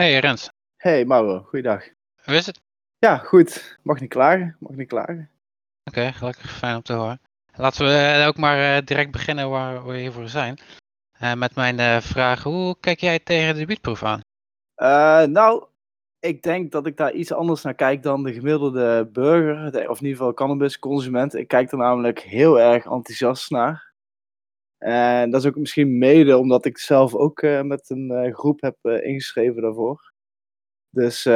Hey Rens, Hey Mauro, goeiedag. hoe is het? Ja, goed. Mag niet klagen, mag niet klagen. Oké, gelukkig fijn om te horen. Laten we eh, ook maar eh, direct beginnen waar we hiervoor zijn. Eh, met mijn vraag, hoe kijk jij tegen de debuutproef aan? Nou, ik denk dat ik daar iets anders naar kijk dan de gemiddelde burger, of in ieder geval cannabisconsument. Ik kijk er namelijk heel erg enthousiast naar. En dat is ook misschien mede omdat ik zelf ook eh, met een eh, groep heb eh, ingeschreven daarvoor. Dus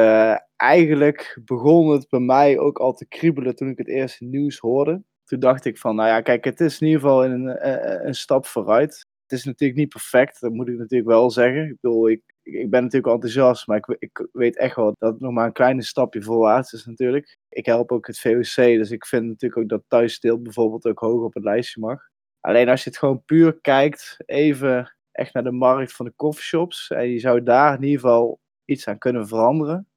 eigenlijk begon het bij mij ook al te kriebelen toen ik het eerste nieuws hoorde. Toen dacht ik van, nou ja, kijk, het is in ieder geval een, een, stap vooruit. Het is natuurlijk niet perfect, dat moet ik natuurlijk wel zeggen. Ik bedoel, ik, ik ben natuurlijk enthousiast, maar ik, ik weet echt wel dat het nog maar een kleine stapje voorwaarts is natuurlijk. Ik help ook het VOC, dus ik vind natuurlijk ook dat thuissteelt bijvoorbeeld ook hoog op het lijstje mag. Alleen als je het gewoon puur kijkt, even echt naar de markt van de coffeeshops, en je zou daar in ieder geval iets aan kunnen veranderen,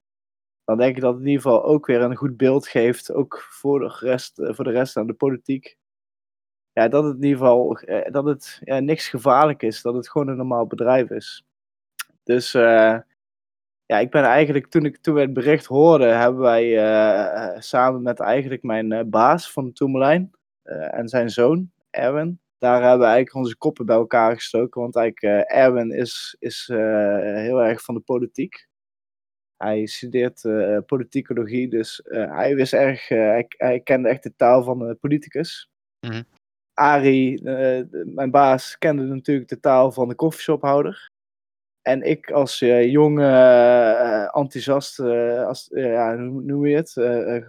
dan denk ik dat het in ieder geval ook weer een goed beeld geeft, ook voor de rest, eh, voor de rest aan de politiek. Ja, dat het in ieder geval eh, dat het ja, niks gevaarlijk is, dat het gewoon een normaal bedrijf is. Dus eh, ja, ik ben eigenlijk, toen, ik, toen we het bericht hoorden, hebben wij eh, eh, samen met eigenlijk mijn eh, baas van Toemelijn eh, en zijn zoon, Erwin, daar hebben we eigenlijk onze koppen bij elkaar gestoken. Want eigenlijk, eh, Erwin is, is eh, heel erg van de politiek. Hij studeert eh, politicologie, dus hij wist erg, hij, hij kende echt de taal van de politicus. Mhm. Arie, mijn baas, kende natuurlijk de taal van de koffieshophouder. En ik als eh, jonge, eh, enthousiast, als, ja, hoe noem je het,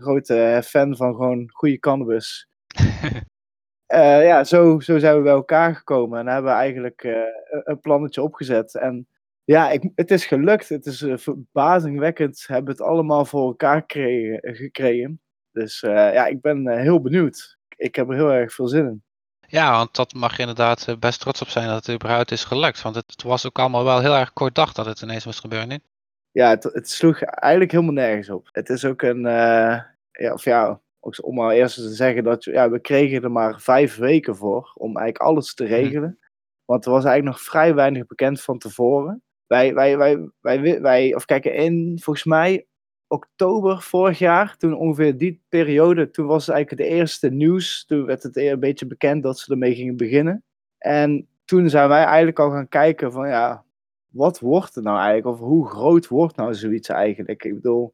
grote fan van gewoon goede cannabis. Eh, ja, zo, zo zijn we bij elkaar gekomen en hebben we eigenlijk eh, een- plannetje opgezet. En ja, ik, het is gelukt. Het is eh, verbazingwekkend. Hebben we het allemaal voor elkaar gekregen. gekregen. Dus ja, ik ben heel benieuwd. Ik heb er heel erg veel zin in. Ja, want dat mag je inderdaad best trots op zijn dat het überhaupt is gelukt. Want het, was ook allemaal wel heel erg kort dag dat het ineens moest gebeuren, niet? Ja, het, het sloeg eigenlijk helemaal nergens op. Het is ook een, ja, of ja, om maar eerst te zeggen dat ja, we kregen er maar vijf weken voor om eigenlijk alles te regelen. Want er was eigenlijk nog vrij weinig bekend van tevoren. Wij, wij, wij, wij, wij, of kijk, in volgens mij oktober vorig jaar, toen ongeveer die periode, toen was het eigenlijk het eerste nieuws. Toen werd het een beetje bekend dat ze ermee gingen beginnen. En toen zijn wij eigenlijk al gaan kijken van ja, wat wordt het nou eigenlijk? Of hoe groot wordt nou zoiets eigenlijk? Ik bedoel,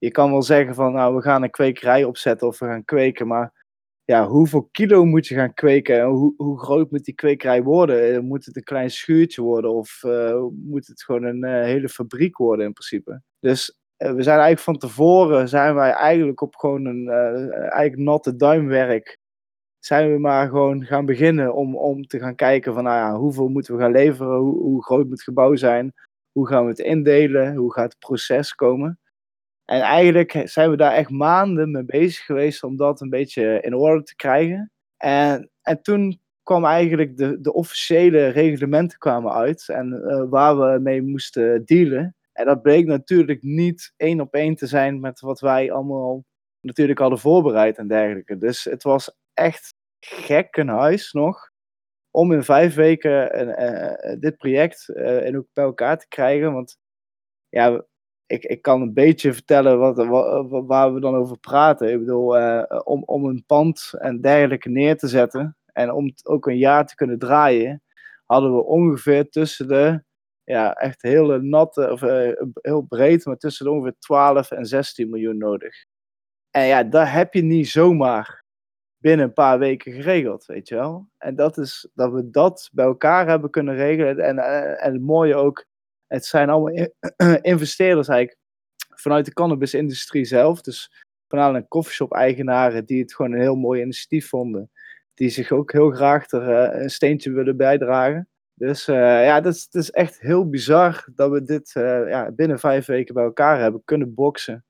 je kan wel zeggen van nou, we gaan een kwekerij opzetten of we gaan kweken, maar ja, hoeveel kilo moet je gaan kweken? En Hoe, hoe groot moet die kwekerij worden? Eh, Moet het een klein schuurtje worden of eh, moet het gewoon een eh, hele fabriek worden in principe? Dus we zijn eigenlijk van tevoren, zijn wij eigenlijk op gewoon een eigenlijk natte duimwerk, zijn we maar gewoon gaan beginnen om, om te gaan kijken van nou ja, hoeveel moeten we gaan leveren? Hoe, hoe groot moet het gebouw zijn? Hoe gaan we het indelen? Hoe gaat het proces komen? En eigenlijk zijn we daar echt maanden mee bezig geweest om dat een beetje in orde te krijgen. En, en toen kwam eigenlijk de, de officiële reglementen kwamen uit en eh, waar we mee moesten dealen. En dat bleek natuurlijk niet één op één te zijn met wat wij allemaal natuurlijk hadden voorbereid en dergelijke. Dus het was echt gekkenhuis nog om in vijf weken eh, eh, dit project eh, en ook bij elkaar te krijgen. Want ja, ik, ik kan een beetje vertellen wat, wa- wa- waar we dan over praten. Ik bedoel, eh, om, om een pand en dergelijke neer te zetten en om ook een jaar te kunnen draaien, hadden we ongeveer tussen de, ja, echt hele natte, of eh, heel breed, maar tussen de ongeveer 12 en 16 miljoen nodig. En ja, daar heb je niet zomaar binnen een paar weken geregeld, weet je wel. En dat is dat we dat bij elkaar hebben kunnen regelen. En, eh, en het mooie ook, het zijn allemaal in- investeerders eigenlijk vanuit de cannabisindustrie zelf. Dus voornamelijk koffieshop-eigenaren die het gewoon een heel mooi initiatief vonden. Die zich ook heel graag er eh, een steentje willen bijdragen. Dus eh, ja, dat is, is echt heel bizar dat we dit eh, ja, binnen vijf weken bij elkaar hebben kunnen boksen.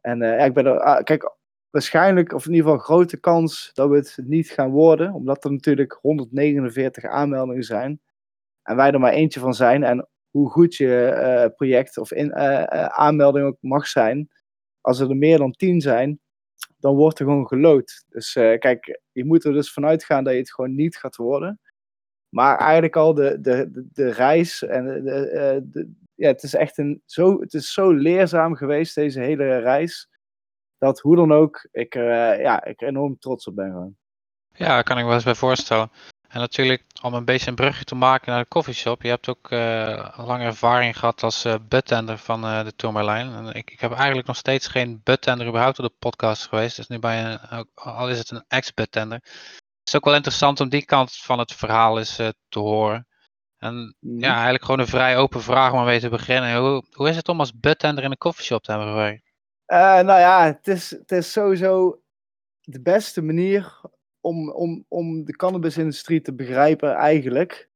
En ja, ik ben er, ah, kijk, waarschijnlijk, of in ieder geval grote kans dat we het niet gaan worden. Omdat er natuurlijk 149 aanmeldingen zijn. En wij er maar eentje van zijn. En hoe goed je eh, project of in, eh, eh, aanmelding ook mag zijn. Als er, er meer dan 10 zijn, dan wordt er gewoon gelood. Dus kijk, je moet er dus vanuit gaan dat je het gewoon niet gaat worden. Maar eigenlijk al de, de, de, reis en de, de, ja, het is echt een, zo, het is zo leerzaam geweest, deze hele reis. Dat hoe dan ook, ik er, ja, ik enorm trots op ben gewoon. Ja, kan ik me wel eens bij voorstellen. En natuurlijk, om een beetje een brugje te maken naar de coffeeshop. Je hebt ook uh, lange ervaring gehad als uh, budtender van uh, de Tourmalijn. En ik, ik heb eigenlijk nog steeds geen budtender überhaupt op de podcast geweest. Dus nu bij een, al is het een ex-budtender. Het is ook wel interessant om die kant van het verhaal eens te horen. En mm. ja, eigenlijk gewoon een vrij open vraag om mee te beginnen. Hoe, hoe is het om als budtender in een coffeeshop te hebben gewerkt? nou ja, het is, het is sowieso de beste manier om, om, om de cannabisindustrie te begrijpen eigenlijk.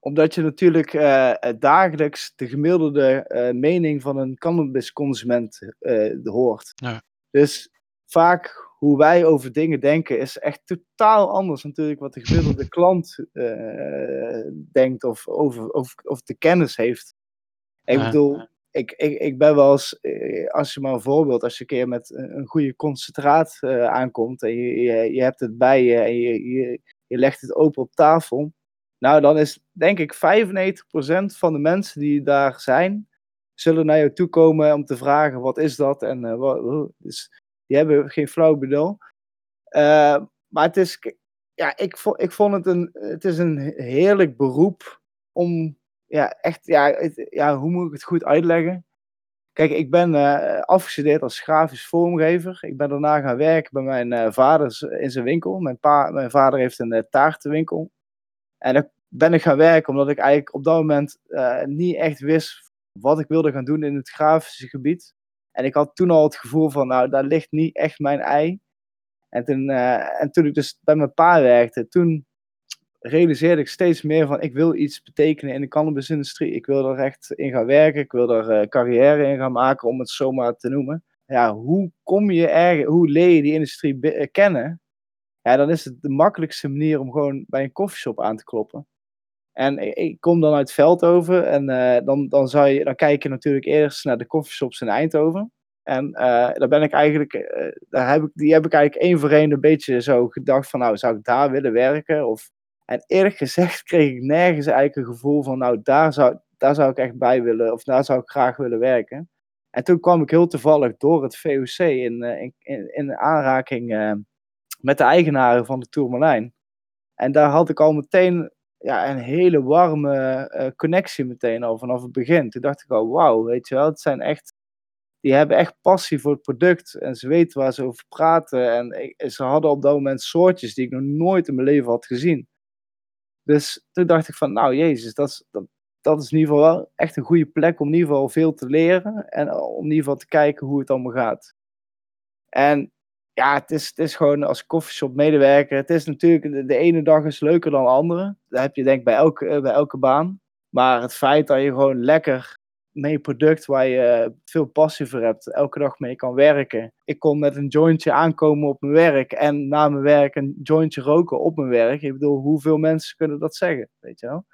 Omdat je natuurlijk uh, dagelijks de gemiddelde uh, mening van een cannabisconsument hoort. Ja. Dus vaak hoe wij over dingen denken is echt totaal anders natuurlijk wat de gemiddelde klant denkt of, over, of, of de kennis heeft. Ik bedoel, ik, ik, ik ben wel eens, eh, als je maar een voorbeeld, als je een keer met een goede concentraat uh, aankomt en je, je, hebt het bij je en je, je, legt het open op tafel. Nou, dan is denk ik 95% van de mensen die daar zijn, zullen naar jou toe komen om te vragen wat is dat en uh, wat, dus die hebben geen flauw bedoel. Maar het is, ja, ik, ik vond het een, het is een heerlijk beroep om ja, echt, ja, ja, hoe moet ik het goed uitleggen? Kijk, ik ben uh, afgestudeerd als grafisch vormgever. Ik ben daarna gaan werken bij mijn uh, vader in zijn winkel. Mijn, pa, mijn vader heeft een uh, taartenwinkel. En daar ben ik gaan werken omdat ik eigenlijk op dat moment niet echt wist wat ik wilde gaan doen in het grafische gebied. En ik had toen al het gevoel van, nou, daar ligt niet echt mijn ei. En toen, en toen ik dus bij mijn pa werkte, toen realiseerde ik steeds meer van ik wil iets betekenen in de cannabisindustrie. Ik wil er echt in gaan werken. Ik wil er uh, carrière in gaan maken, om het zomaar te noemen. Ja, hoe kom je ergens, hoe leer je die industrie uh, kennen? Ja, dan is het de makkelijkste manier om gewoon bij een koffieshop aan te kloppen. En ik, ik kom dan uit Veldhoven en uh, dan, dan, zou je, dan kijk je natuurlijk eerst naar de koffieshops in Eindhoven. En daar ben ik eigenlijk, daar heb ik, die heb ik eigenlijk één voor één een beetje zo gedacht van, nou, zou ik daar willen werken? Of en eerlijk gezegd kreeg ik nergens eigenlijk een gevoel van, nou, daar zou, daar zou ik echt bij willen, of daar zou ik graag willen werken. En toen kwam ik heel toevallig door het VOC in, eh, in, in, in aanraking uh, met de eigenaren van de Tourmalijn. En daar had ik al meteen ja, een hele warme uh, connectie meteen al vanaf het begin. Toen dacht ik al, wauw, weet je wel, het zijn echt, die hebben echt passie voor het product en ze weten waar ze over praten. En ze hadden op dat moment soortjes die ik nog nooit in mijn leven had gezien. Dus toen dacht ik van, nou jezus, dat is, dat, dat is in ieder geval wel echt een goede plek om in ieder geval veel te leren. En om in ieder geval te kijken hoe het allemaal gaat. En ja, het is, het is gewoon als koffieshop medewerker. Het is natuurlijk, de, ene dag is leuker dan de andere. Dat heb je denk ik bij elke, bij elke baan. Maar het feit dat je gewoon lekker mee product waar je veel passie voor hebt, elke dag mee kan werken. Ik kon met een jointje aankomen op mijn werk en na mijn werk een jointje roken op mijn werk. Ik bedoel, hoeveel mensen kunnen dat zeggen, weet je wel?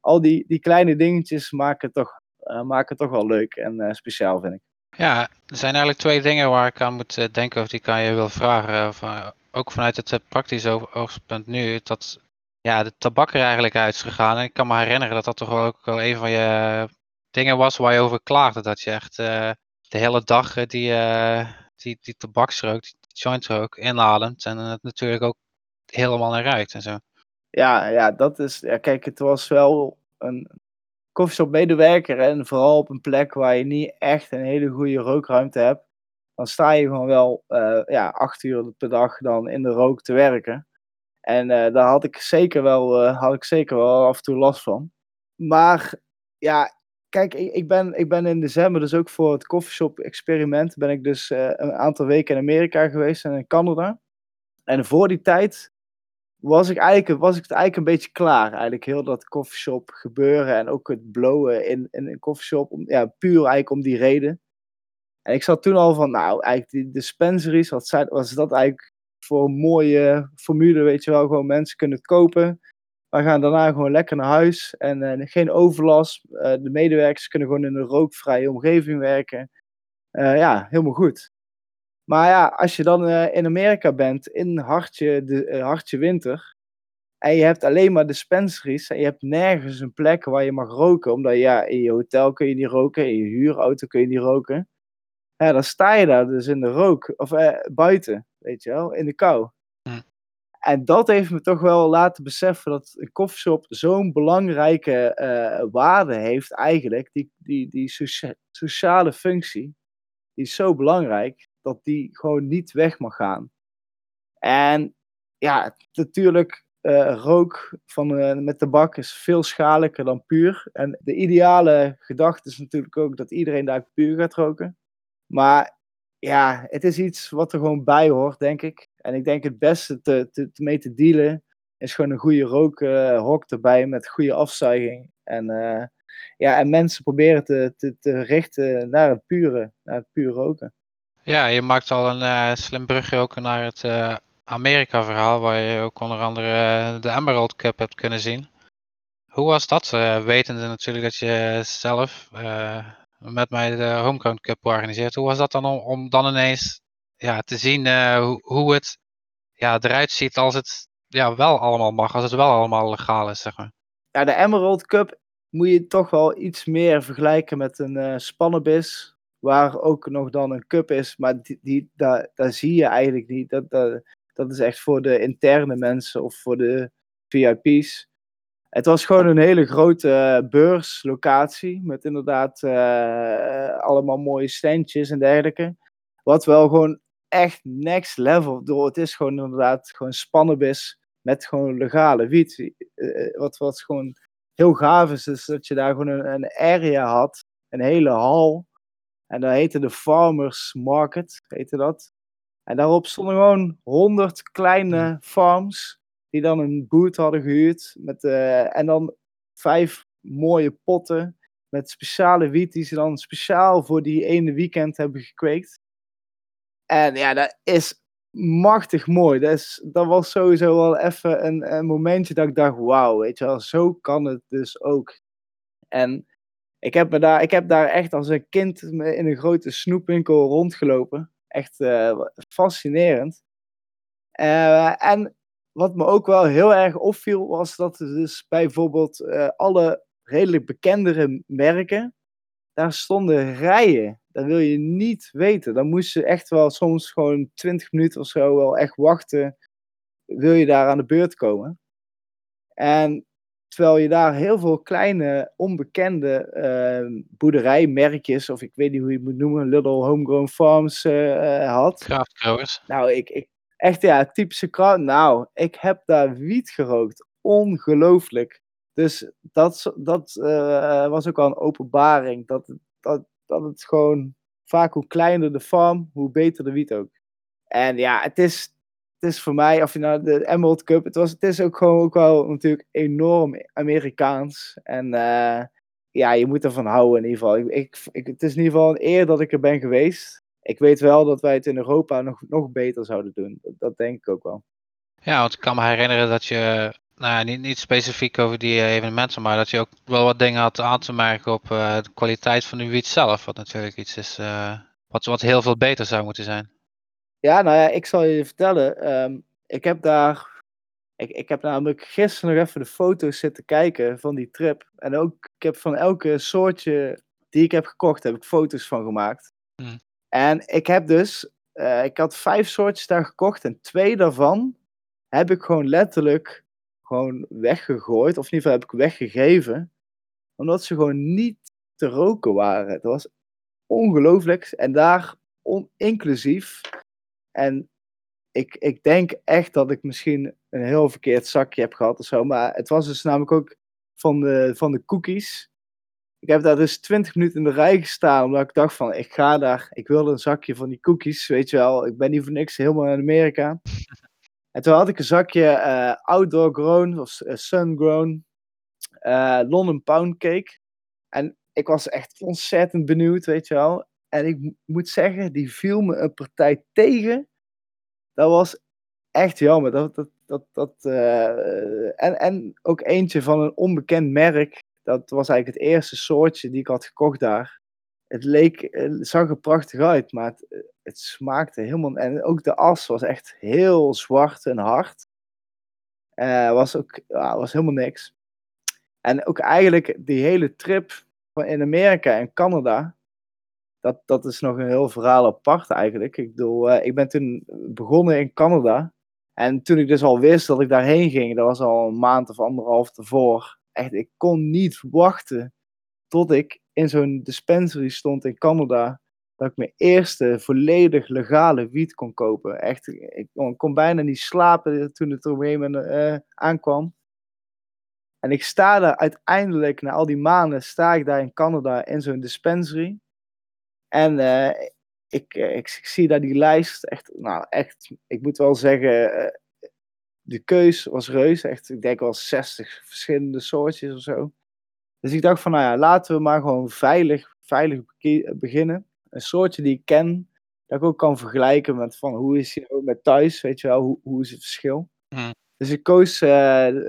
Al die, die kleine dingetjes maken toch, uh, maken toch wel leuk en uh, speciaal, vind ik. Ja, er zijn eigenlijk twee dingen waar ik aan moet denken of die kan je wil vragen. Ook vanuit het praktische oogpunt nu, dat ja, de tabak er eigenlijk uit is gegaan. En ik kan me herinneren dat dat toch ook wel een van je dingen was waar je over klaagde. Dat je echt uh, de hele dag uh, die, uh, die, die tabaksrook, die jointrook inademt. En het natuurlijk ook helemaal naar ruikt en zo. Ja, ja, dat is. Ja, kijk, het was wel een koffieshop medewerker. En vooral op een plek waar je niet echt een hele goede rookruimte hebt. Dan sta je gewoon wel ja, acht uur per dag dan in de rook te werken. En daar had ik, zeker wel, had ik zeker wel af en toe last van. Maar ja, kijk, ik, ben, ik ben in december dus ook voor het coffeeshop experiment ben ik dus uh, een aantal weken in Amerika geweest en in Canada. En voor die tijd was ik, eigenlijk, was ik het eigenlijk een beetje klaar. Eigenlijk heel dat coffeeshop gebeuren en ook het blowen in, in een coffeeshop. Om, ja, puur eigenlijk om die reden. En ik zat toen al van, nou, eigenlijk die dispensaries, wat was dat eigenlijk voor een mooie formule, weet je wel. Gewoon mensen kunnen het kopen. We gaan daarna gewoon lekker naar huis en uh, geen overlast. Uh, de medewerkers kunnen gewoon in een rookvrije omgeving werken. Uh, ja, helemaal goed. Maar ja, als je dan in Amerika bent, in hartje, de, hartje winter, En je hebt alleen maar dispensaries en je hebt nergens een plek waar je mag roken. Omdat ja, in je hotel kun je niet roken, in je huurauto kun je niet roken. Dan sta je daar dus in de rook, of eh, buiten, weet je wel, in de kou. Hm. En dat heeft me toch wel laten beseffen dat een koffieshop zo'n belangrijke eh, waarde heeft eigenlijk. Die, die, die socia- sociale functie, die is zo belangrijk dat die gewoon niet weg mag gaan. En ja, natuurlijk, eh, rook van, eh, met tabak is veel schadelijker dan puur. En de ideale gedachte is natuurlijk ook dat iedereen daar puur gaat roken. Maar ja, het is iets wat er gewoon bij hoort, denk ik. En ik denk het beste te, te, te mee te dealen is gewoon een goede rookhok erbij met goede afzuiging. En, eh, ja, en mensen proberen te, te, te richten naar het pure, naar het puur roken. Ja, je maakt al een eh, slim brugje ook naar het eh, Amerika-verhaal, waar je ook onder andere eh, de Emerald Cup hebt kunnen zien. Hoe was dat, eh, wetende natuurlijk dat je zelf eh, met mij de Homegrown Cup organiseert. Hoe was dat dan om, om dan ineens ja, te zien eh, hoe, hoe het ja, eruit ziet als het ja, wel allemaal mag, als het wel allemaal legaal is, zeg maar. Ja, de Emerald Cup moet je toch wel iets meer vergelijken met een spannenbis. Waar ook nog dan een cup is, maar die, die, daar, daar zie je eigenlijk niet. Dat, dat, dat is echt voor de interne mensen of voor de VIP's. Het was gewoon een hele grote eh, beurslocatie met inderdaad allemaal mooie standjes en dergelijke. Wat wel gewoon echt next level. Door, het is gewoon inderdaad gewoon spannenbis met gewoon legale wiet. Eh, wat, wat gewoon heel gaaf is, is dat je daar gewoon een, een area had, een hele hal. En dat heette de Farmers Market, heette dat. En daarop stonden gewoon honderd kleine farms die dan een boot hadden gehuurd. Met, eh, en dan vijf mooie potten met speciale wiet die ze dan speciaal voor die ene weekend hebben gekweekt. En ja, dat is machtig mooi. Dat, is, dat was sowieso wel even een, een momentje dat ik dacht, wauw, weet je wel, zo kan het dus ook. En ik heb, me daar, ik heb daar echt als een kind in een grote snoepwinkel rondgelopen. Echt eh, fascinerend. Eh, en wat me ook wel heel erg opviel, was dat er dus bijvoorbeeld eh, alle redelijk bekendere merken, daar stonden rijen. Dat wil je niet weten. Dan moest je echt wel soms gewoon 20 minuten of zo wel echt wachten. Wil je daar aan de beurt komen? En terwijl je daar heel veel kleine, onbekende eh, boerderijmerkjes, of ik weet niet hoe je het moet noemen, Little Homegrown Farms eh, had. Craftgrowers. Nou, ik, ik, echt ja, typische kraut. Nou, ik heb daar wiet gerookt. Ongelooflijk. Dus dat, dat eh, was ook al een openbaring. Dat, dat, dat het gewoon vaak hoe kleiner de farm, hoe beter de wiet ook. En ja, het is, het is voor mij, of je nou de Emerald Cup, het, was, het is ook gewoon ook wel natuurlijk enorm Amerikaans. En eh, ja, je moet ervan houden in ieder geval. Ik, ik, het is in ieder geval een eer dat ik er ben geweest. Ik weet wel dat wij het in Europa nog, nog beter zouden doen. Dat denk ik ook wel. Ja, want ik kan me herinneren dat je, nou ja, niet, niet specifiek over die eh, evenementen, maar dat je ook wel wat dingen had aan te merken op eh, de kwaliteit van de wiet zelf. Wat natuurlijk iets is eh, wat, wat heel veel beter zou moeten zijn. Ja, nou ja, ik zal je vertellen. ehm, ik heb daar. Ik, ik heb namelijk gisteren nog even de foto's zitten kijken van die trip. En ook, ik heb van elke soortje die ik heb gekocht, heb ik foto's van gemaakt. Hmm. En ik heb dus. ik had vijf soortjes daar gekocht. En twee daarvan heb ik gewoon letterlijk gewoon weggegooid. Of in ieder geval heb ik weggegeven. Omdat ze gewoon niet te roken waren. Dat was ongelooflijk. En daar on- inclusief. En ik, ik denk echt dat ik misschien een heel verkeerd zakje heb gehad of zo. Maar het was dus namelijk ook van de, van de cookies. Ik heb daar dus 20 minuten in de rij gestaan. Omdat ik dacht van, ik ga daar. Ik wil een zakje van die cookies. Weet je wel, ik ben niet voor niks helemaal in Amerika. En toen had ik een zakje eh, outdoor grown, of eh, sun grown, eh, London pound cake. En ik was echt ontzettend benieuwd, weet je wel. En ik mo- moet zeggen, die viel me een partij tegen. Dat was echt jammer. Dat, dat, dat, dat, en, en ook eentje van een onbekend merk. Dat was eigenlijk het eerste soortje die ik had gekocht daar. Het leek, zag er prachtig uit, maar het, het smaakte helemaal... En ook de as was echt heel zwart en hard. Uh, was ook was helemaal niks. En ook eigenlijk die hele trip van in Amerika en Canada, dat, dat is nog een heel verhaal apart eigenlijk. Ik bedoel, uh, ik ben toen begonnen in Canada. En toen ik dus al wist dat ik daarheen ging, dat was al een maand of anderhalf ervoor. Echt, ik kon niet wachten tot ik in zo'n dispensary stond in Canada. Dat ik mijn eerste volledig legale wiet kon kopen. Echt, ik kon bijna niet slapen toen het er een uh, aankwam. En ik sta daar uiteindelijk, na al die maanden, sta ik daar in Canada in zo'n dispensary. En uh, ik, ik, ik, zie daar die lijst. Echt, nou echt, ik moet wel zeggen, de keus was reus. Echt, ik denk wel 60 verschillende soortjes of zo. Dus ik dacht van, nou ja, laten we maar gewoon veilig, veilig beginnen. Een soortje die ik ken, dat ik ook kan vergelijken met van hoe is hij met thuis, weet je wel, hoe, hoe is het verschil. Mm. Dus ik koos uh,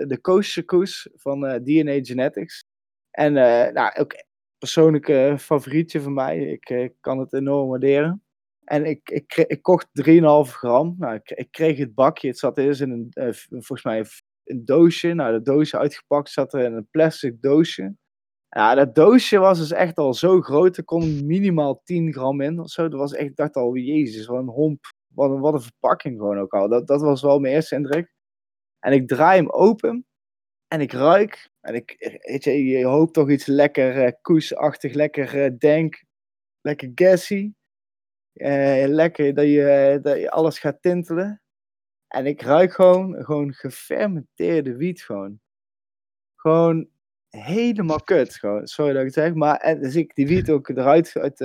de Koosje Koos van uh, DNA Genetics. En uh, nou, ook persoonlijke favorietje van mij. Ik, kan het enorm waarderen. En ik, ik, ik kocht 3,5 gram. Nou, ik, ik, kreeg het bakje. Het zat eerst in een, volgens mij een doosje. Nou, de doosje uitgepakt zat er in een plastic doosje. Ja, dat doosje was dus echt al zo groot. Er kon minimaal 10 gram in of zo. Dat was echt, ik dacht al, jezus, wat een homp. Wat een, wat een verpakking gewoon ook al. Dat, dat was wel mijn eerste indruk. En ik draai hem open. En ik ruik. En ik, weet je, je hoopt toch iets lekker uh, koesachtig, lekker uh, denk. Lekker gassy. Uh, lekker dat je, dat je alles gaat tintelen. En ik ruik gewoon, gewoon gefermenteerde wiet gewoon. Gewoon helemaal kut. Gewoon. Sorry dat ik het zeg. Maar en, dus ik die wiet ook eruit uit,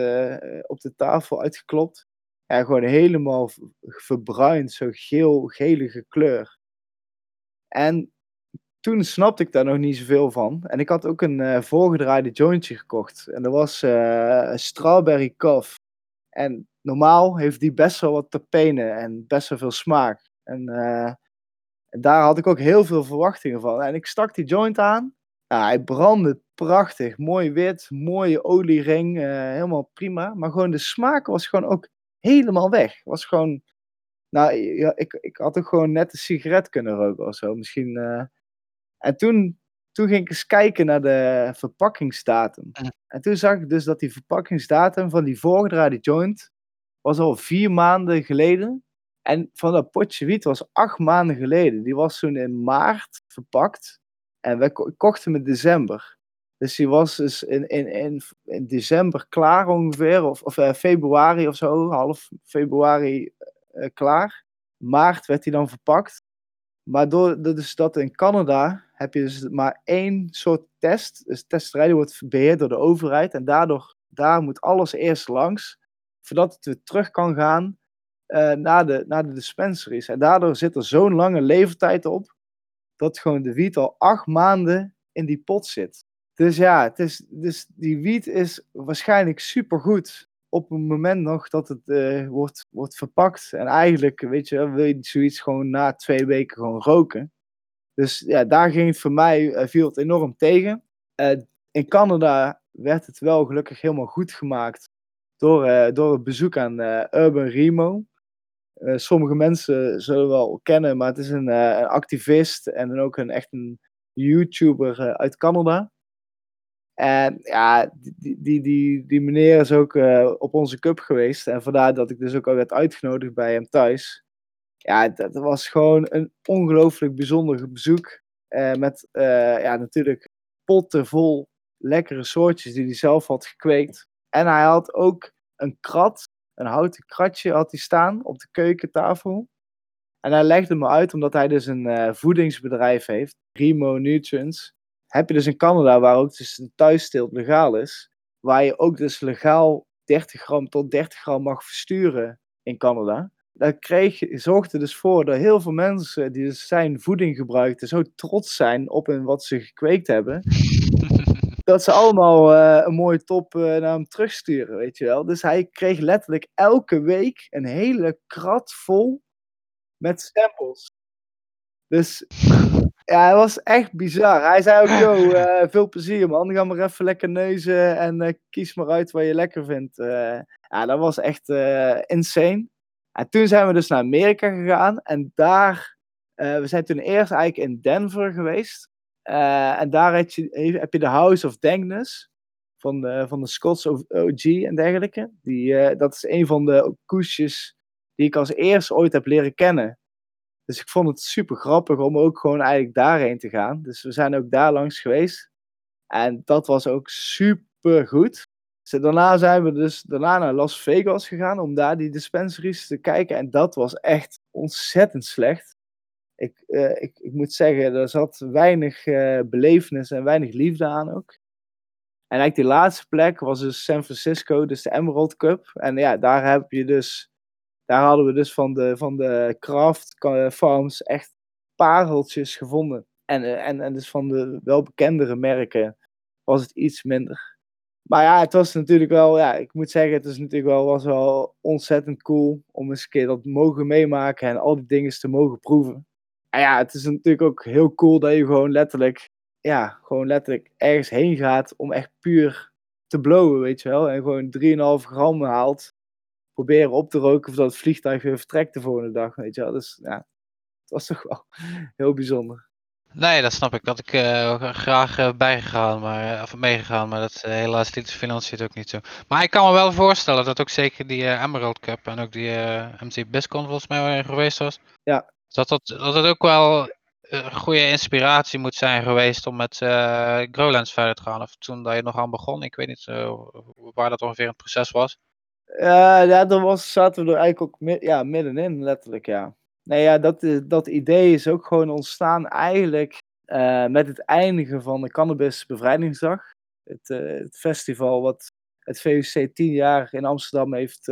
op de tafel uitgeklopt. En gewoon helemaal verbruind. Zo geel-gelige kleur. En toen snapte ik daar nog niet zoveel van. En ik had ook een uh, voorgedraaide jointje gekocht. En dat was uh, Strawberry Cough. En normaal heeft die best wel wat terpenen en best wel veel smaak. En, daar had ik ook heel veel verwachtingen van. En ik stak die joint aan. Ja, hij brandde prachtig. Mooi wit, mooie oliering. helemaal prima. Maar gewoon de smaak was gewoon ook helemaal weg. Was gewoon nou, ja, ik, ik had ook gewoon net een sigaret kunnen roken of zo. Misschien. Uh... En toen, toen ging ik eens kijken naar de verpakkingsdatum. En toen zag ik dus dat die verpakkingsdatum van die voorgedraaide joint was al vier maanden geleden. En van dat potje wiet was acht maanden geleden. Die was toen in maart verpakt. En ko kochten hem in december. Dus die was dus in, in, in, december klaar ongeveer. Of, of uh, februari of zo. Half februari uh, klaar. Maart werd hij dan verpakt. Maar door dus dat in Canada heb je dus maar één soort test. Dus testerij die wordt beheerd door de overheid. En daardoor daar moet alles eerst langs. Voordat het weer terug kan gaan uh, naar, de, naar de dispensaries. En daardoor zit er zo'n lange levertijd op. Dat gewoon de wiet al acht maanden in die pot zit. Dus ja, het is, dus die wiet is waarschijnlijk supergoed op het moment nog dat het uh, wordt, wordt verpakt. En eigenlijk, weet je, wil je zoiets gewoon na twee weken gewoon roken. Dus ja, daar ging het voor mij, uh, viel het enorm tegen. Uh, in Canada werd het wel gelukkig helemaal goed gemaakt door, door het bezoek aan Urban Remo. Sommige mensen zullen wel kennen, maar het is een, een activist en dan ook een, echt een YouTuber uit Canada. En ja, die, die, die, die meneer is ook op onze cup geweest. En vandaar dat ik dus ook al werd uitgenodigd bij hem thuis. Ja, dat was gewoon een ongelooflijk bijzonder bezoek. Met ja, natuurlijk potten vol lekkere soortjes die hij zelf had gekweekt. En hij had ook een krat, een houten kratje had hij staan op de keukentafel. En hij legde me uit omdat hij dus een voedingsbedrijf heeft, Remo Nutrients heb je dus in Canada, waar ook dus de thuissteelt legaal is, waar je ook dus legaal 30 gram tot 30 gram mag versturen in Canada. Dat kreeg, zorgde dus voor dat heel veel mensen die dus zijn voeding gebruikten, zo trots zijn op hun, wat ze gekweekt hebben. Dat ze allemaal uh, een mooie top uh, naar hem terugsturen, weet je wel. Dus hij kreeg letterlijk elke week een hele krat vol met samples. Dus ja, het was echt bizar. Hij zei ook, yo, uh, veel plezier man. Ga maar even lekker neuzen en kies maar uit wat je lekker vindt. Ja, dat was echt insane. En toen zijn we dus naar Amerika gegaan. En daar Eh, we zijn toen eerst eigenlijk in Denver geweest. Eh, en daar heb je, heb je de House of Dankness van de, van de Scots OG en dergelijke. Die, eh, dat is een van de koesjes die ik als eerste ooit heb leren kennen. Dus ik vond het super grappig om ook gewoon eigenlijk daarheen te gaan. Dus we zijn ook daar langs geweest. En dat was ook super goed. Dus daarna zijn we dus daarna naar Las Vegas gegaan om daar die dispensaries te kijken. En dat was echt ontzettend slecht. Ik, uh, ik, ik moet zeggen, er zat weinig uh, belevenis en weinig liefde aan ook. En eigenlijk die laatste plek was dus San Francisco, dus de Emerald Cup. En ja, daar heb je dus, daar hadden we dus van de, van de craft farms echt pareltjes gevonden. En, eh, en, en dus van de welbekendere merken was het iets minder. Maar ja, het was natuurlijk wel, ja, ik moet zeggen, het is natuurlijk wel, was wel ontzettend cool om eens een keer dat mogen meemaken en al die dingen te mogen proeven. En ja, het is natuurlijk ook heel cool dat je gewoon letterlijk, ja, gewoon letterlijk ergens heen gaat om echt puur te blowen, weet je wel. En gewoon 3,5 gram haalt, proberen op te roken voordat het vliegtuig weer vertrekt de volgende dag, weet je wel. Dus ja, het was toch wel heel bijzonder. Nee, dat snap ik. Dat ik uh, graag uh, bijgegaan, maar, uh, of meegegaan, maar dat helaas liet de financiën het ook niet zo. Maar ik kan me wel voorstellen dat ook zeker die Emerald Cup en ook die MC BISCON volgens mij geweest was. Ja. Dat dat, dat het ook wel een goede inspiratie moet zijn geweest om met Growlands verder te gaan. Of toen dat je nog aan begon, ik weet niet waar dat ongeveer het proces was. ja, dan was, zaten we er eigenlijk ook ja, middenin, letterlijk, ja. Nee, ja, dat, dat idee is ook gewoon ontstaan eigenlijk uh, met het eindigen van de Cannabis Bevrijdingsdag. Het, uh, het, festival wat het VUC tien jaar in Amsterdam heeft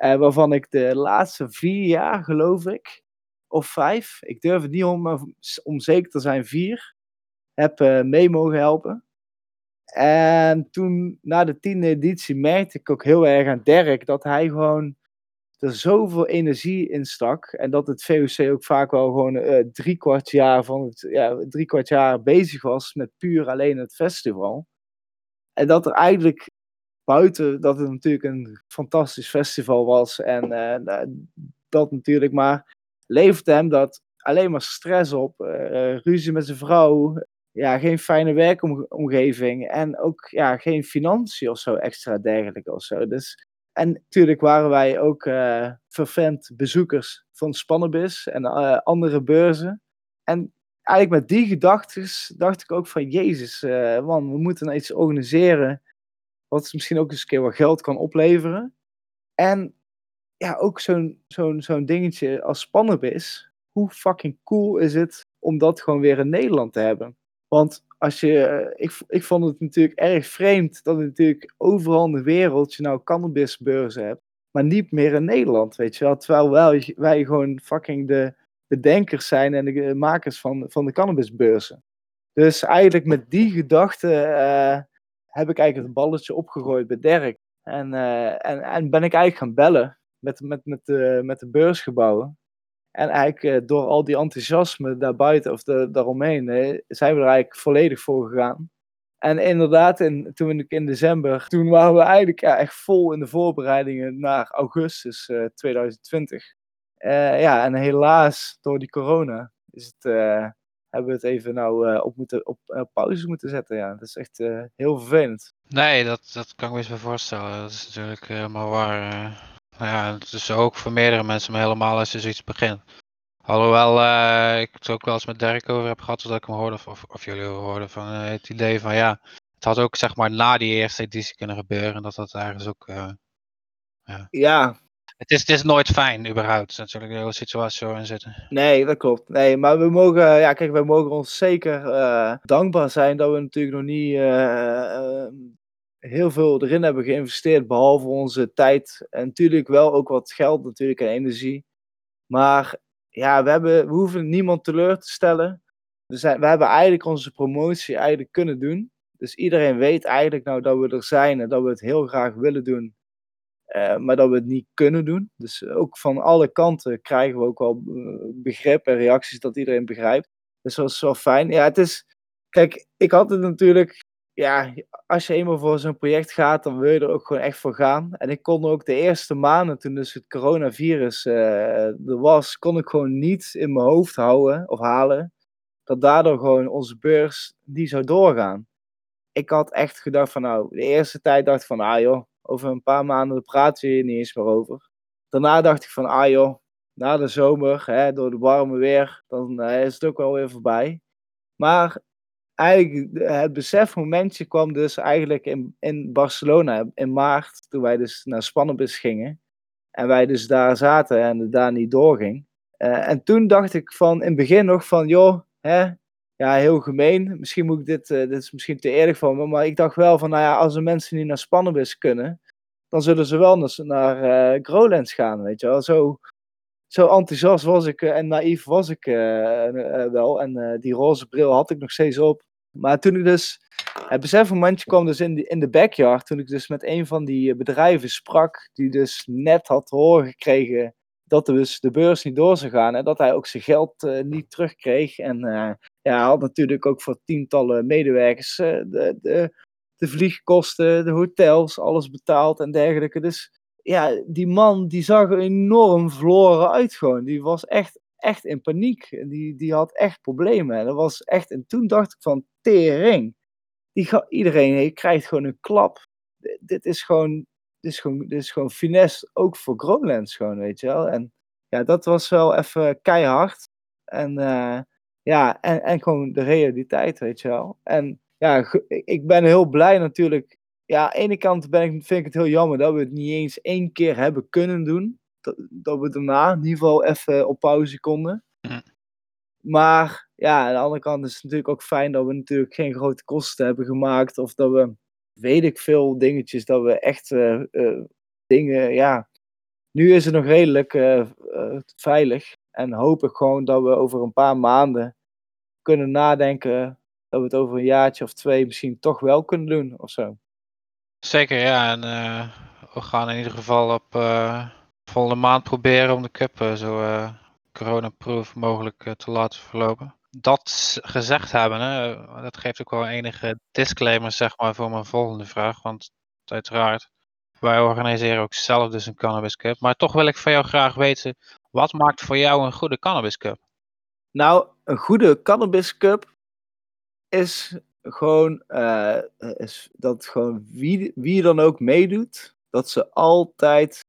gehouden. waarvan ik de laatste vier jaar, geloof ik, of vijf, ik durf het niet om, om zeker te zijn, vier, heb mee mogen helpen. En toen, na de tiende editie, merkte ik ook heel erg aan Dirk dat hij gewoon er zoveel energie in stak. En dat het VOC ook vaak wel gewoon uh, drie kwart jaar van het ja, drie kwart jaar bezig was met puur alleen het festival. En dat er eigenlijk buiten dat het natuurlijk een fantastisch festival was en uh, dat natuurlijk, maar levert hem dat alleen maar stress op, uh, ruzie met zijn vrouw, ja, geen fijne werkomgeving en ook ja, geen financiën of zo extra dergelijke of zo. Dus en natuurlijk waren wij ook uh, bezoekers van Spannabis en andere beurzen. En eigenlijk met die gedachten dacht ik ook van, jezus man, we moeten nou iets organiseren wat misschien ook eens een keer wat geld kan opleveren. En ja, ook zo'n zo'n zo'n dingetje als Spannabis, hoe fucking cool is het om dat gewoon weer in Nederland te hebben? Want als je, eh, ik, ik vond het natuurlijk erg vreemd dat natuurlijk overal in de wereld je nou cannabisbeurzen hebt, maar niet meer in Nederland, weet je wel. Terwijl wij, gewoon fucking de bedenkers zijn en de makers van, van de cannabisbeurzen. Dus eigenlijk met die gedachte uh, heb ik eigenlijk het balletje opgegooid bij Dirk. En, uh, en, en ben ik eigenlijk gaan bellen met, met, met, de, met de beursgebouwen. En eigenlijk uh, door al die enthousiasme daarbuiten of daaromheen zijn we er eigenlijk volledig voor gegaan. En inderdaad, in, toen ik in december, toen waren we eigenlijk ja, echt vol in de voorbereidingen naar augustus uh, 2020. ja, en helaas door die corona is het, hebben we het even nou op, moeten, op pauze moeten zetten. Ja, dat is echt heel vervelend. Nee, dat, dat kan ik me eens voorstellen. Dat is natuurlijk helemaal waar. Nou ja, het is ook voor meerdere mensen, maar helemaal als je zoiets begint. Alhoewel uh, ik het ook wel eens met Dirk over heb gehad, zodat ik hem hoorde, of, of jullie hoorden, van uh, het idee van ja, het had ook zeg maar na die eerste editie kunnen gebeuren. En dat dat ergens ook, uh, ja. ja. Het is, het is nooit fijn, überhaupt. Natuurlijk de hele situatie zo in zitten. Nee, dat klopt. Nee, maar we mogen, ja, kijk, we mogen ons zeker dankbaar zijn dat we natuurlijk nog niet heel veel erin hebben geïnvesteerd, behalve onze tijd. En natuurlijk wel ook wat geld natuurlijk en energie. Maar ja, we, hebben, we hoeven niemand teleur te stellen. We, zijn, we hebben eigenlijk onze promotie eigenlijk kunnen doen. Dus iedereen weet eigenlijk nou dat we er zijn en dat we het heel graag willen doen. Uh, maar dat we het niet kunnen doen. Dus ook van alle kanten krijgen we ook wel eh, begrip en reacties dat iedereen begrijpt. Dus dat is wel fijn. Ja, het is. Kijk, ik had het natuurlijk ja, als je eenmaal voor zo'n project gaat, dan wil je er ook gewoon echt voor gaan. En ik kon ook de eerste maanden, toen dus het coronavirus er was, kon ik gewoon niet in mijn hoofd houden of halen dat daardoor gewoon onze beurs die zou doorgaan. Ik had echt gedacht van nou, de eerste tijd dacht ik van ah joh, over een paar maanden praten we hier niet eens meer over. Daarna dacht ik van ah joh, na de zomer, hè, door de warme weer, dan uh, is het ook wel weer voorbij. Maar eigenlijk, het besefmomentje kwam dus eigenlijk in, in Barcelona in maart, toen wij dus naar Spannenbus gingen. En wij dus daar zaten en het daar niet doorging. Uh, en toen dacht ik van, in het begin nog van, joh, hè, ja, heel gemeen. Misschien moet ik dit, uh, dit is misschien te eerlijk van me, maar ik dacht wel van, nou ja, als de mensen niet naar Spannenbus kunnen, dan zullen ze wel naar, naar uh, gaan, weet je wel. Zo, zo enthousiast was ik en naïef was ik wel. En die roze bril had ik nog steeds op. Maar toen ik dus, het besefmomentje kwam dus in, die, in de backyard, toen ik dus met een van die bedrijven sprak, die dus net had horen gekregen dat dus de beurs niet door zou gaan en dat hij ook zijn geld niet terugkreeg. En ja, had natuurlijk ook voor tientallen medewerkers uh, de, de, de vliegkosten, de hotels, alles betaald en dergelijke. Dus ja, die man die zag er enorm verloren uit gewoon. Die was echt, echt in paniek. Die, die had echt problemen. En, dat was echt, en toen dacht ik van, tering. Die iedereen krijgt gewoon een klap. Dit is gewoon dit is gewoon, dit is gewoon finesse, ook voor Groenlands gewoon, weet je wel. En ja, dat was wel even keihard. En uh, ja, en, en gewoon de realiteit, weet je wel. En ja, ik ben heel blij natuurlijk. Ja, aan de ene kant ben ik, vind ik het heel jammer dat we het niet eens één keer hebben kunnen doen. Dat, dat we daarna in ieder geval even op pauze konden. Maar ja, aan de andere kant is het natuurlijk ook fijn dat we natuurlijk geen grote kosten hebben gemaakt. Of dat we weet ik veel dingetjes dat we echt uh, uh, dingen, ja. Nu is het nog redelijk uh, veilig. En hoop ik gewoon dat we over een paar maanden kunnen nadenken dat we het over een jaartje of twee misschien toch wel kunnen doen of zo. Zeker, ja. En we gaan in ieder geval op volgende maand proberen om de cup zo coronaproof mogelijk te laten verlopen dat gezegd hebben, hè, dat geeft ook wel enige disclaimer zeg maar, voor mijn volgende vraag. Want uiteraard, wij organiseren ook zelf dus een Cannabis Cup. Maar toch wil ik van jou graag weten, wat maakt voor jou een goede Cannabis Cup? Nou, een goede Cannabis Cup is gewoon, uh, is dat gewoon wie, wie dan ook meedoet, dat ze altijd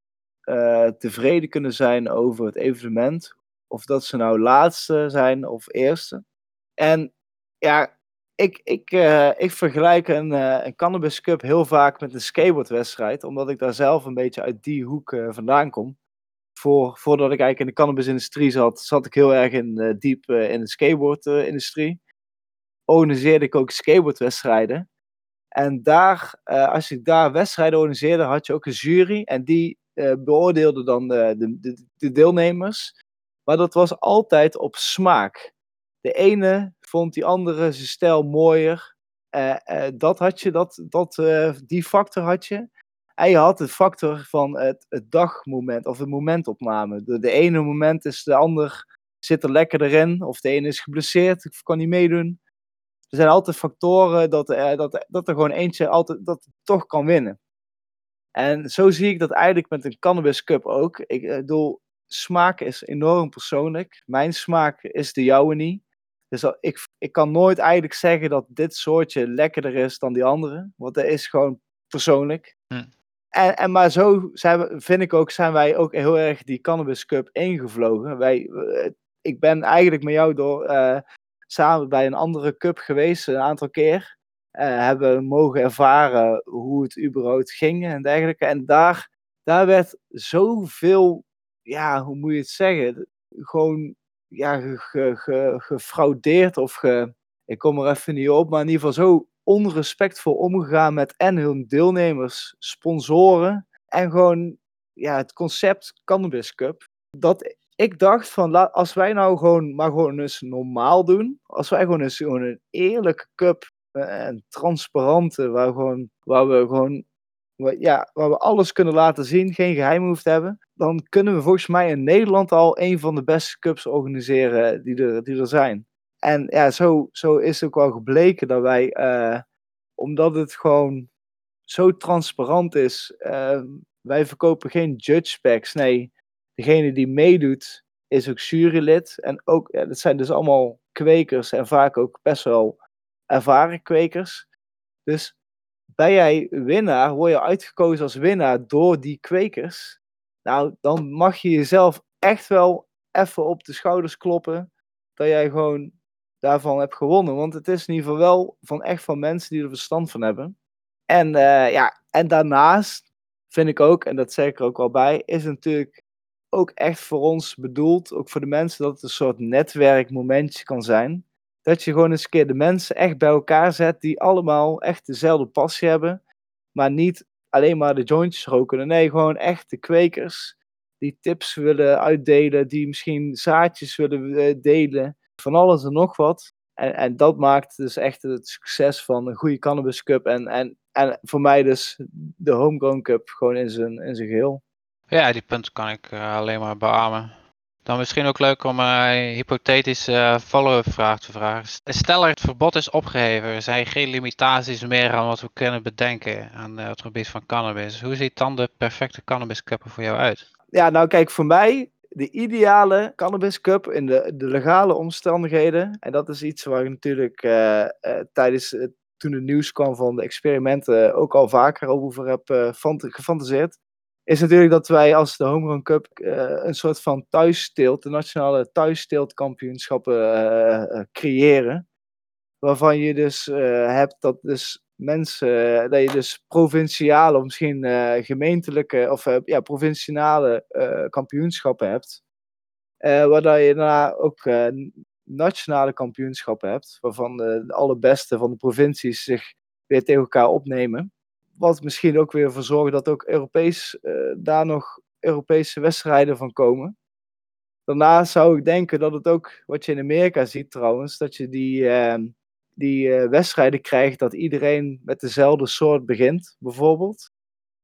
uh, tevreden kunnen zijn over het evenement. Of dat ze nou laatste zijn of eerste. En ja, ik, ik, uh, ik vergelijk een, een Cannabis Cup heel vaak met een skateboardwedstrijd. Omdat ik daar zelf een beetje uit die hoek vandaan kom. Voor, voordat ik eigenlijk in de cannabisindustrie zat, zat ik heel erg in, diep in de skateboardindustrie. Organiseerde ik ook skateboardwedstrijden. En daar, als ik daar wedstrijden organiseerde, had je ook een jury. En die beoordeelde dan de, de, de deelnemers. Maar dat was altijd op smaak. De ene vond die andere zijn stijl mooier. Dat had je, dat, dat, die factor had je. En je had de factor van het, het dagmoment of het momentopname. De, de ene moment is de ander zit er lekker erin. Of de ene is geblesseerd, kan niet meedoen. Er zijn altijd factoren dat, dat, dat er gewoon eentje altijd dat toch kan winnen. En zo zie ik dat eigenlijk met een Cannabis Cup ook. Ik bedoel, smaak is enorm persoonlijk. Mijn smaak is de jouwe niet. Dus ik, ik kan nooit eigenlijk zeggen dat dit soortje lekkerder is dan die andere. Want dat is gewoon persoonlijk. Hm. En, en maar zo zijn vind ik ook, zijn wij ook heel erg die Cannabis Cup ingevlogen. Wij, eh, ik ben eigenlijk met jou door uh, samen bij een andere cup geweest, een aantal keer. Uh, hebben mogen ervaren hoe het überhaupt ging en dergelijke. En daar, daar werd zoveel ja, hoe moet je het zeggen? Gewoon ja, ge, ge, gefraudeerd of ik kom er even niet op, maar in ieder geval zo onrespectvol omgegaan met en hun deelnemers, sponsoren en gewoon ja, het concept Cannabis Cup. Dat ik dacht van als wij nou gewoon maar gewoon eens normaal doen, als wij gewoon eens gewoon een eerlijke cup, eh, een transparante, waar, gewoon, waar we gewoon ja, waar we alles kunnen laten zien, geen geheim hoeft te hebben, dan kunnen we volgens mij in Nederland al een van de beste cups organiseren die er, die er zijn. En ja, zo, zo is het ook wel gebleken dat wij uh, Omdat het gewoon zo transparant is. Ehm, wij verkopen geen judge packs. Nee, degene die meedoet is ook jurylid. En ook, ja, dat zijn dus allemaal kwekers en vaak ook best wel ervaren kwekers. Dus ben jij winnaar, word je uitgekozen als winnaar door die kwekers. Nou, dan mag je jezelf echt wel even op de schouders kloppen. Dat jij gewoon daarvan hebt gewonnen. Want het is in ieder geval wel van echt van mensen die er verstand van hebben. En, uh, ja, en daarnaast vind ik ook, en dat zeg ik er ook al bij, is natuurlijk ook echt voor ons bedoeld, ook voor de mensen, dat het een soort netwerkmomentje kan zijn. Dat je gewoon eens een keer de mensen echt bij elkaar zet die allemaal echt dezelfde passie hebben. Maar niet alleen maar de jointjes roken. Nee, gewoon echt de kwekers die tips willen uitdelen, die misschien zaadjes willen eh, delen. Van alles en nog wat. En, en dat maakt dus echt het succes van een goede Cannabis Cup. En, en, en voor mij dus de Homegrown Cup gewoon in zijn, in zijn geheel. Ja, die punten kan ik uh, alleen maar beamen. Dan misschien ook leuk om een hypothetische uh, follow-up vraag te vragen. Stel er het verbod is opgeheven, zijn er geen limitaties meer aan wat we kunnen bedenken aan het gebied van cannabis. Hoe ziet dan de perfecte cannabis cup er voor jou uit? Ja, nou kijk, voor mij de ideale cannabis cup in de, de legale omstandigheden. En dat is iets waar ik natuurlijk uh, tijdens toen het nieuws kwam van de experimenten ook al vaker over heb gefantaseerd is natuurlijk dat wij als de Home Run Cup een soort van thuissteelt, de nationale thuissteeltkampioenschappen creëren. Waarvan je dus hebt dat dus mensen, dat je dus provinciale of misschien gemeentelijke of ja, provinciale kampioenschappen hebt. waardoor je daarna ook nationale kampioenschappen hebt, waarvan de, allerbeste van de provincies zich weer tegen elkaar opnemen wat misschien ook weer voor zorgt dat ook Europees, daar nog Europese wedstrijden van komen. Daarna zou ik denken dat het ook, wat je in Amerika ziet trouwens, dat je die, uh, die uh, wedstrijden krijgt dat iedereen met dezelfde soort begint, bijvoorbeeld.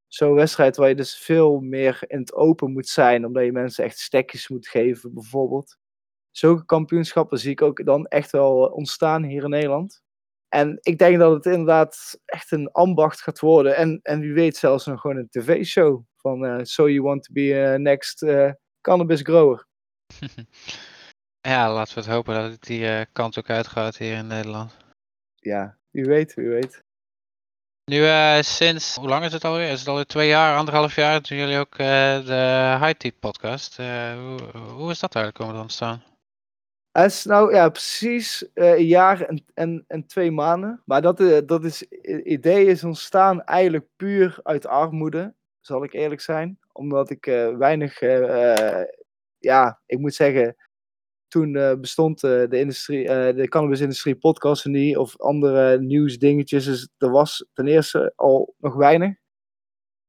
Zo'n wedstrijd waar je dus veel meer in het open moet zijn, omdat je mensen echt stekjes moet geven, bijvoorbeeld. Zulke kampioenschappen zie ik ook dan echt wel ontstaan hier in Nederland. En ik denk dat het inderdaad echt een ambacht gaat worden. En, en wie weet zelfs nog gewoon een tv-show van uh, So You Want To Be a Next Cannabis Grower. ja, laten we het hopen dat het die uh, kant ook uitgaat hier in Nederland. Ja, wie weet, wie weet. Nu sinds, hoe lang is het alweer? Is het alweer twee jaar, anderhalf jaar, doen jullie ook de High podcast. hoe, hoe is dat eigenlijk komen ontstaan? Het is nou ja, precies uh, een jaar en, en, en twee maanden. Maar dat, uh, dat is, idee is ontstaan eigenlijk puur uit armoede, zal ik eerlijk zijn. Omdat ik uh, weinig, ja, ik moet zeggen, toen bestond de, industrie, de cannabisindustrie podcast niet of andere nieuwsdingetjes. Dus er was ten eerste al nog weinig.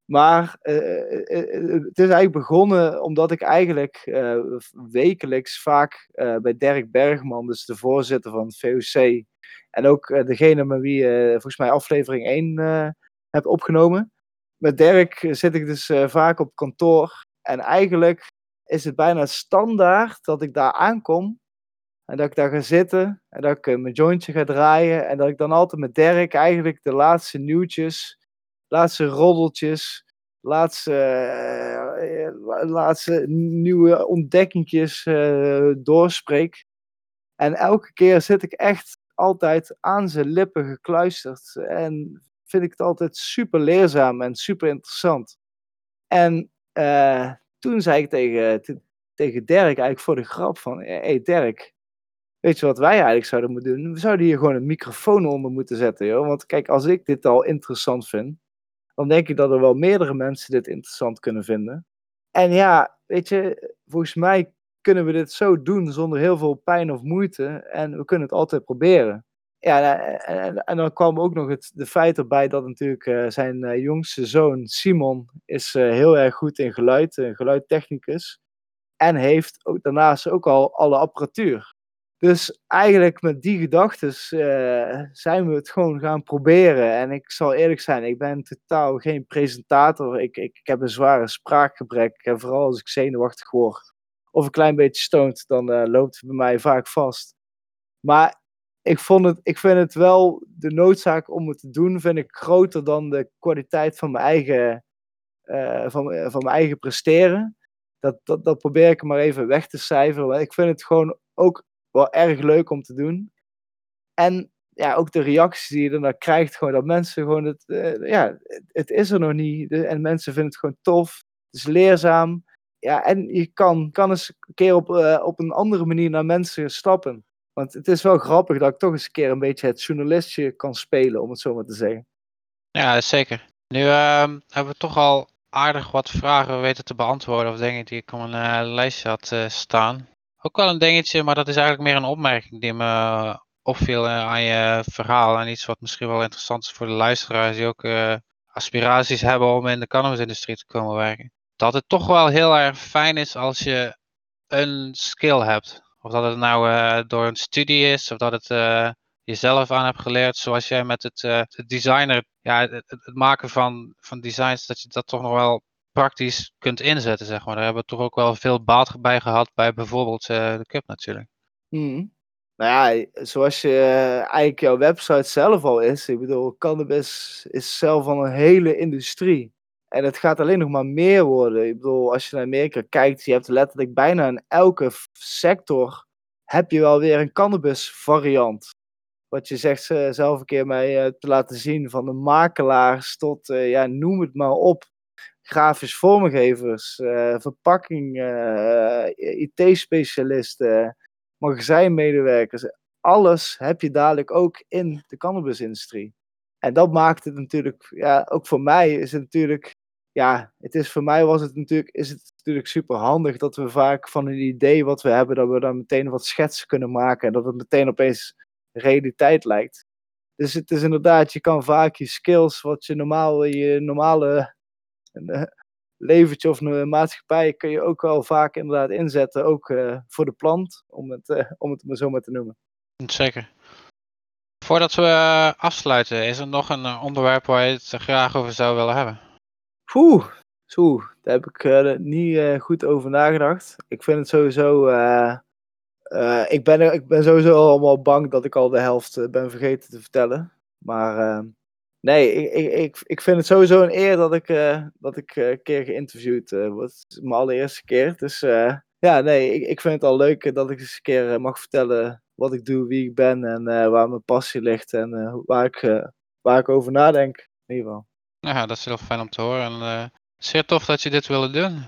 Maar uh, het is eigenlijk begonnen omdat ik eigenlijk uh, wekelijks vaak uh, bij Dirk Bergman, dus de voorzitter van het VOC, en ook degene met wie volgens mij aflevering 1 heb opgenomen. Met Dirk zit ik dus vaak op kantoor. En eigenlijk is het bijna standaard dat ik daar aankom en dat ik daar ga zitten en dat ik mijn jointje ga draaien. En dat ik dan altijd met Dirk eigenlijk de laatste nieuwtjes laatste roddeltjes, laatste, uh, laatste nieuwe ontdekkingjes uh, doorspreek. En elke keer zit ik echt altijd aan zijn lippen gekluisterd. En vind ik het altijd super leerzaam en super interessant. En uh, toen zei ik tegen, tegen Dirk eigenlijk voor de grap van... Hé hey Dirk, weet je wat wij eigenlijk zouden moeten doen? We zouden hier gewoon een microfoon onder moeten zetten, joh. Want kijk, als ik dit al interessant vind dan denk ik dat er wel meerdere mensen dit interessant kunnen vinden. En ja, weet je, volgens mij kunnen we dit zo doen zonder heel veel pijn of moeite. En we kunnen het altijd proberen. Ja, en, en dan kwam ook nog het de feit erbij dat natuurlijk uh, zijn uh, jongste zoon Simon is uh, heel erg goed in geluid, geluidtechnicus. En heeft ook daarnaast ook al alle apparatuur. Dus eigenlijk met die gedachten zijn we het gewoon gaan proberen. En ik zal eerlijk zijn, ik ben totaal geen presentator. Ik, ik, heb een zware spraakgebrek. En vooral als ik zenuwachtig word of een klein beetje stoned, dan loopt het bij mij vaak vast. Maar ik, vond het, ik vind het wel de noodzaak om het te doen, vind ik groter dan de kwaliteit van mijn eigen, uh, van, van mijn eigen presteren. Dat, dat, dat probeer ik maar even weg te cijferen. Want ik vind het gewoon ook wel erg leuk om te doen. En ja, ook de reacties die je dan krijgt, gewoon dat mensen gewoon het, uh, ja, het is er nog niet. En mensen vinden het gewoon tof. Het is leerzaam. Ja, en je kan, kan eens een keer op, op een andere manier naar mensen stappen. Want het is wel grappig dat ik toch eens een keer een beetje het journalistje kan spelen, om het zo maar te zeggen. Ja, zeker. Nu uh, hebben we toch al aardig wat vragen weten te beantwoorden, of dingen die ik op een uh, lijstje had uh, staan. Ook wel een dingetje, maar dat is eigenlijk meer een opmerking die me opviel aan je verhaal. En iets wat misschien wel interessant is voor de luisteraars die ook aspiraties hebben om in de cannabisindustrie te komen werken. Dat het toch wel heel erg fijn is als je een skill hebt. Of dat het nou uh, door een studie is, of dat het uh, jezelf aan hebt geleerd, zoals jij met het, uh, het designer, ja, het, het, maken van, van designs, dat je dat toch nog wel praktisch kunt inzetten, zeg maar. Daar hebben we toch ook wel veel baat bij gehad bij bijvoorbeeld de Cup natuurlijk. Hmm. Nou ja, zoals je eigenlijk jouw website zelf al is, ik bedoel, cannabis is zelf al een hele industrie. En het gaat alleen nog maar meer worden. Ik bedoel, als je naar Amerika kijkt, je hebt letterlijk bijna in elke sector heb je wel weer een cannabis variant. Wat je zegt uh, zelf een keer mij uh, te laten zien, van de makelaars tot, uh, ja, noem het maar op. Grafisch vormgevers, verpakking, IT-specialisten, magazijnmedewerkers. Alles heb je dadelijk ook in de cannabisindustrie. En dat maakt het natuurlijk, ja, ook voor mij is het natuurlijk ja, het is voor mij was het natuurlijk, is het natuurlijk super handig dat we vaak van een idee wat we hebben, dat we dan meteen wat schetsen kunnen maken en dat het meteen opeens realiteit lijkt. Dus het is inderdaad, je kan vaak je skills, wat je normaal je normale uh, leventje of een maatschappij, kun je ook wel vaak inderdaad inzetten, ook uh, voor de plant, om het, uh, om het maar zo maar te noemen. Zeker. Voordat we afsluiten, is er nog een onderwerp waar je het graag over zou willen hebben? Oeh, zo, daar heb ik uh, niet goed over nagedacht. Ik vind het sowieso. Ik, ben, ik ben sowieso allemaal bang dat ik al de helft ben vergeten te vertellen. Maar nee, ik, ik, ik, ik vind het sowieso een eer dat ik, dat ik een keer geïnterviewd word. Is mijn allereerste keer. Dus ja, nee, ik, ik vind het al leuk dat ik eens een keer mag vertellen wat ik doe, wie ik ben en waar mijn passie ligt en waar, ik, waar ik over nadenk. In ieder geval. Ja, dat is heel fijn om te horen. En zeer tof dat je dit wilde doen.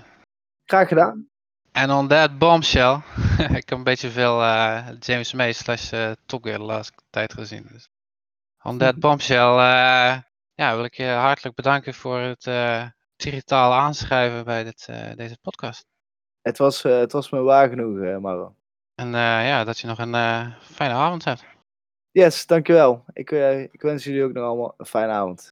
Graag gedaan. En on that bombshell, ik heb een beetje veel James May slash Top Gear de laatste tijd gezien. Dus. On that bombshell, ja, wil ik je hartelijk bedanken voor het digitaal aanschrijven bij dit, deze podcast. Het was, het was me waar genoeg, Maro. En ja, dat je nog een fijne avond hebt. Yes, dankjewel. Ik, ik wens jullie ook nog allemaal een fijne avond.